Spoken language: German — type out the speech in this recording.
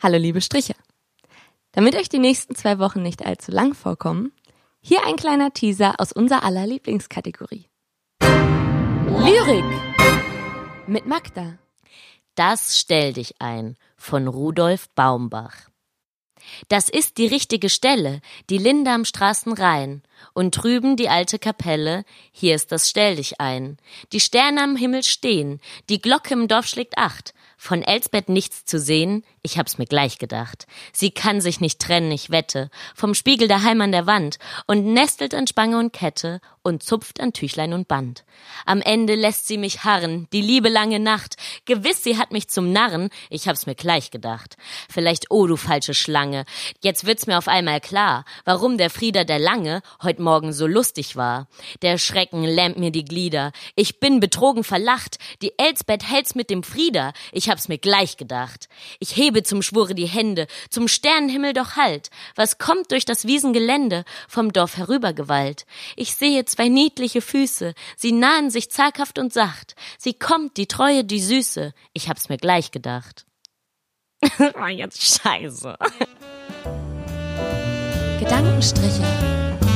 Hallo liebe Striche. Damit euch die nächsten zwei Wochen nicht allzu lang vorkommen, hier ein kleiner Teaser aus unserer aller Lieblingskategorie. Lyrik mit Magda. Das stell dich ein von Rudolf Baumbach. Das ist die richtige Stelle, die Linde am. Und drüben die alte Kapelle, hier ist das Stell dich ein. Die Sterne am Himmel stehen, die Glocke im Dorf schlägt acht. Von Elsbeth nichts zu sehen, ich hab's mir gleich gedacht. Sie kann sich nicht trennen, ich wette, vom Spiegel daheim an der Wand und nestelt an Spange und Kette und zupft an Tüchlein und Band. Am Ende lässt sie mich harren, die liebe lange Nacht. Gewiss, sie hat mich zum Narren, ich hab's mir gleich gedacht. Vielleicht, oh du falsche Schlange, jetzt wird's mir auf einmal klar, warum der Frieder der Lange heut Morgen so lustig war. Der Schrecken lähmt mir die Glieder, ich bin betrogen verlacht, die Elsbeth hält's mit dem Frieder, ich hab's mir gleich gedacht. Ich hebe zum Schwure die Hände, zum Sternenhimmel doch halt, was kommt durch das Wiesengelände, vom Dorf herübergewallt. Ich sehe zwei niedliche Füße, sie nahen sich zaghaft und sacht, sie kommt, die Treue, die Süße, ich hab's mir gleich gedacht. War jetzt scheiße. Gedankenstriche. Gedanken.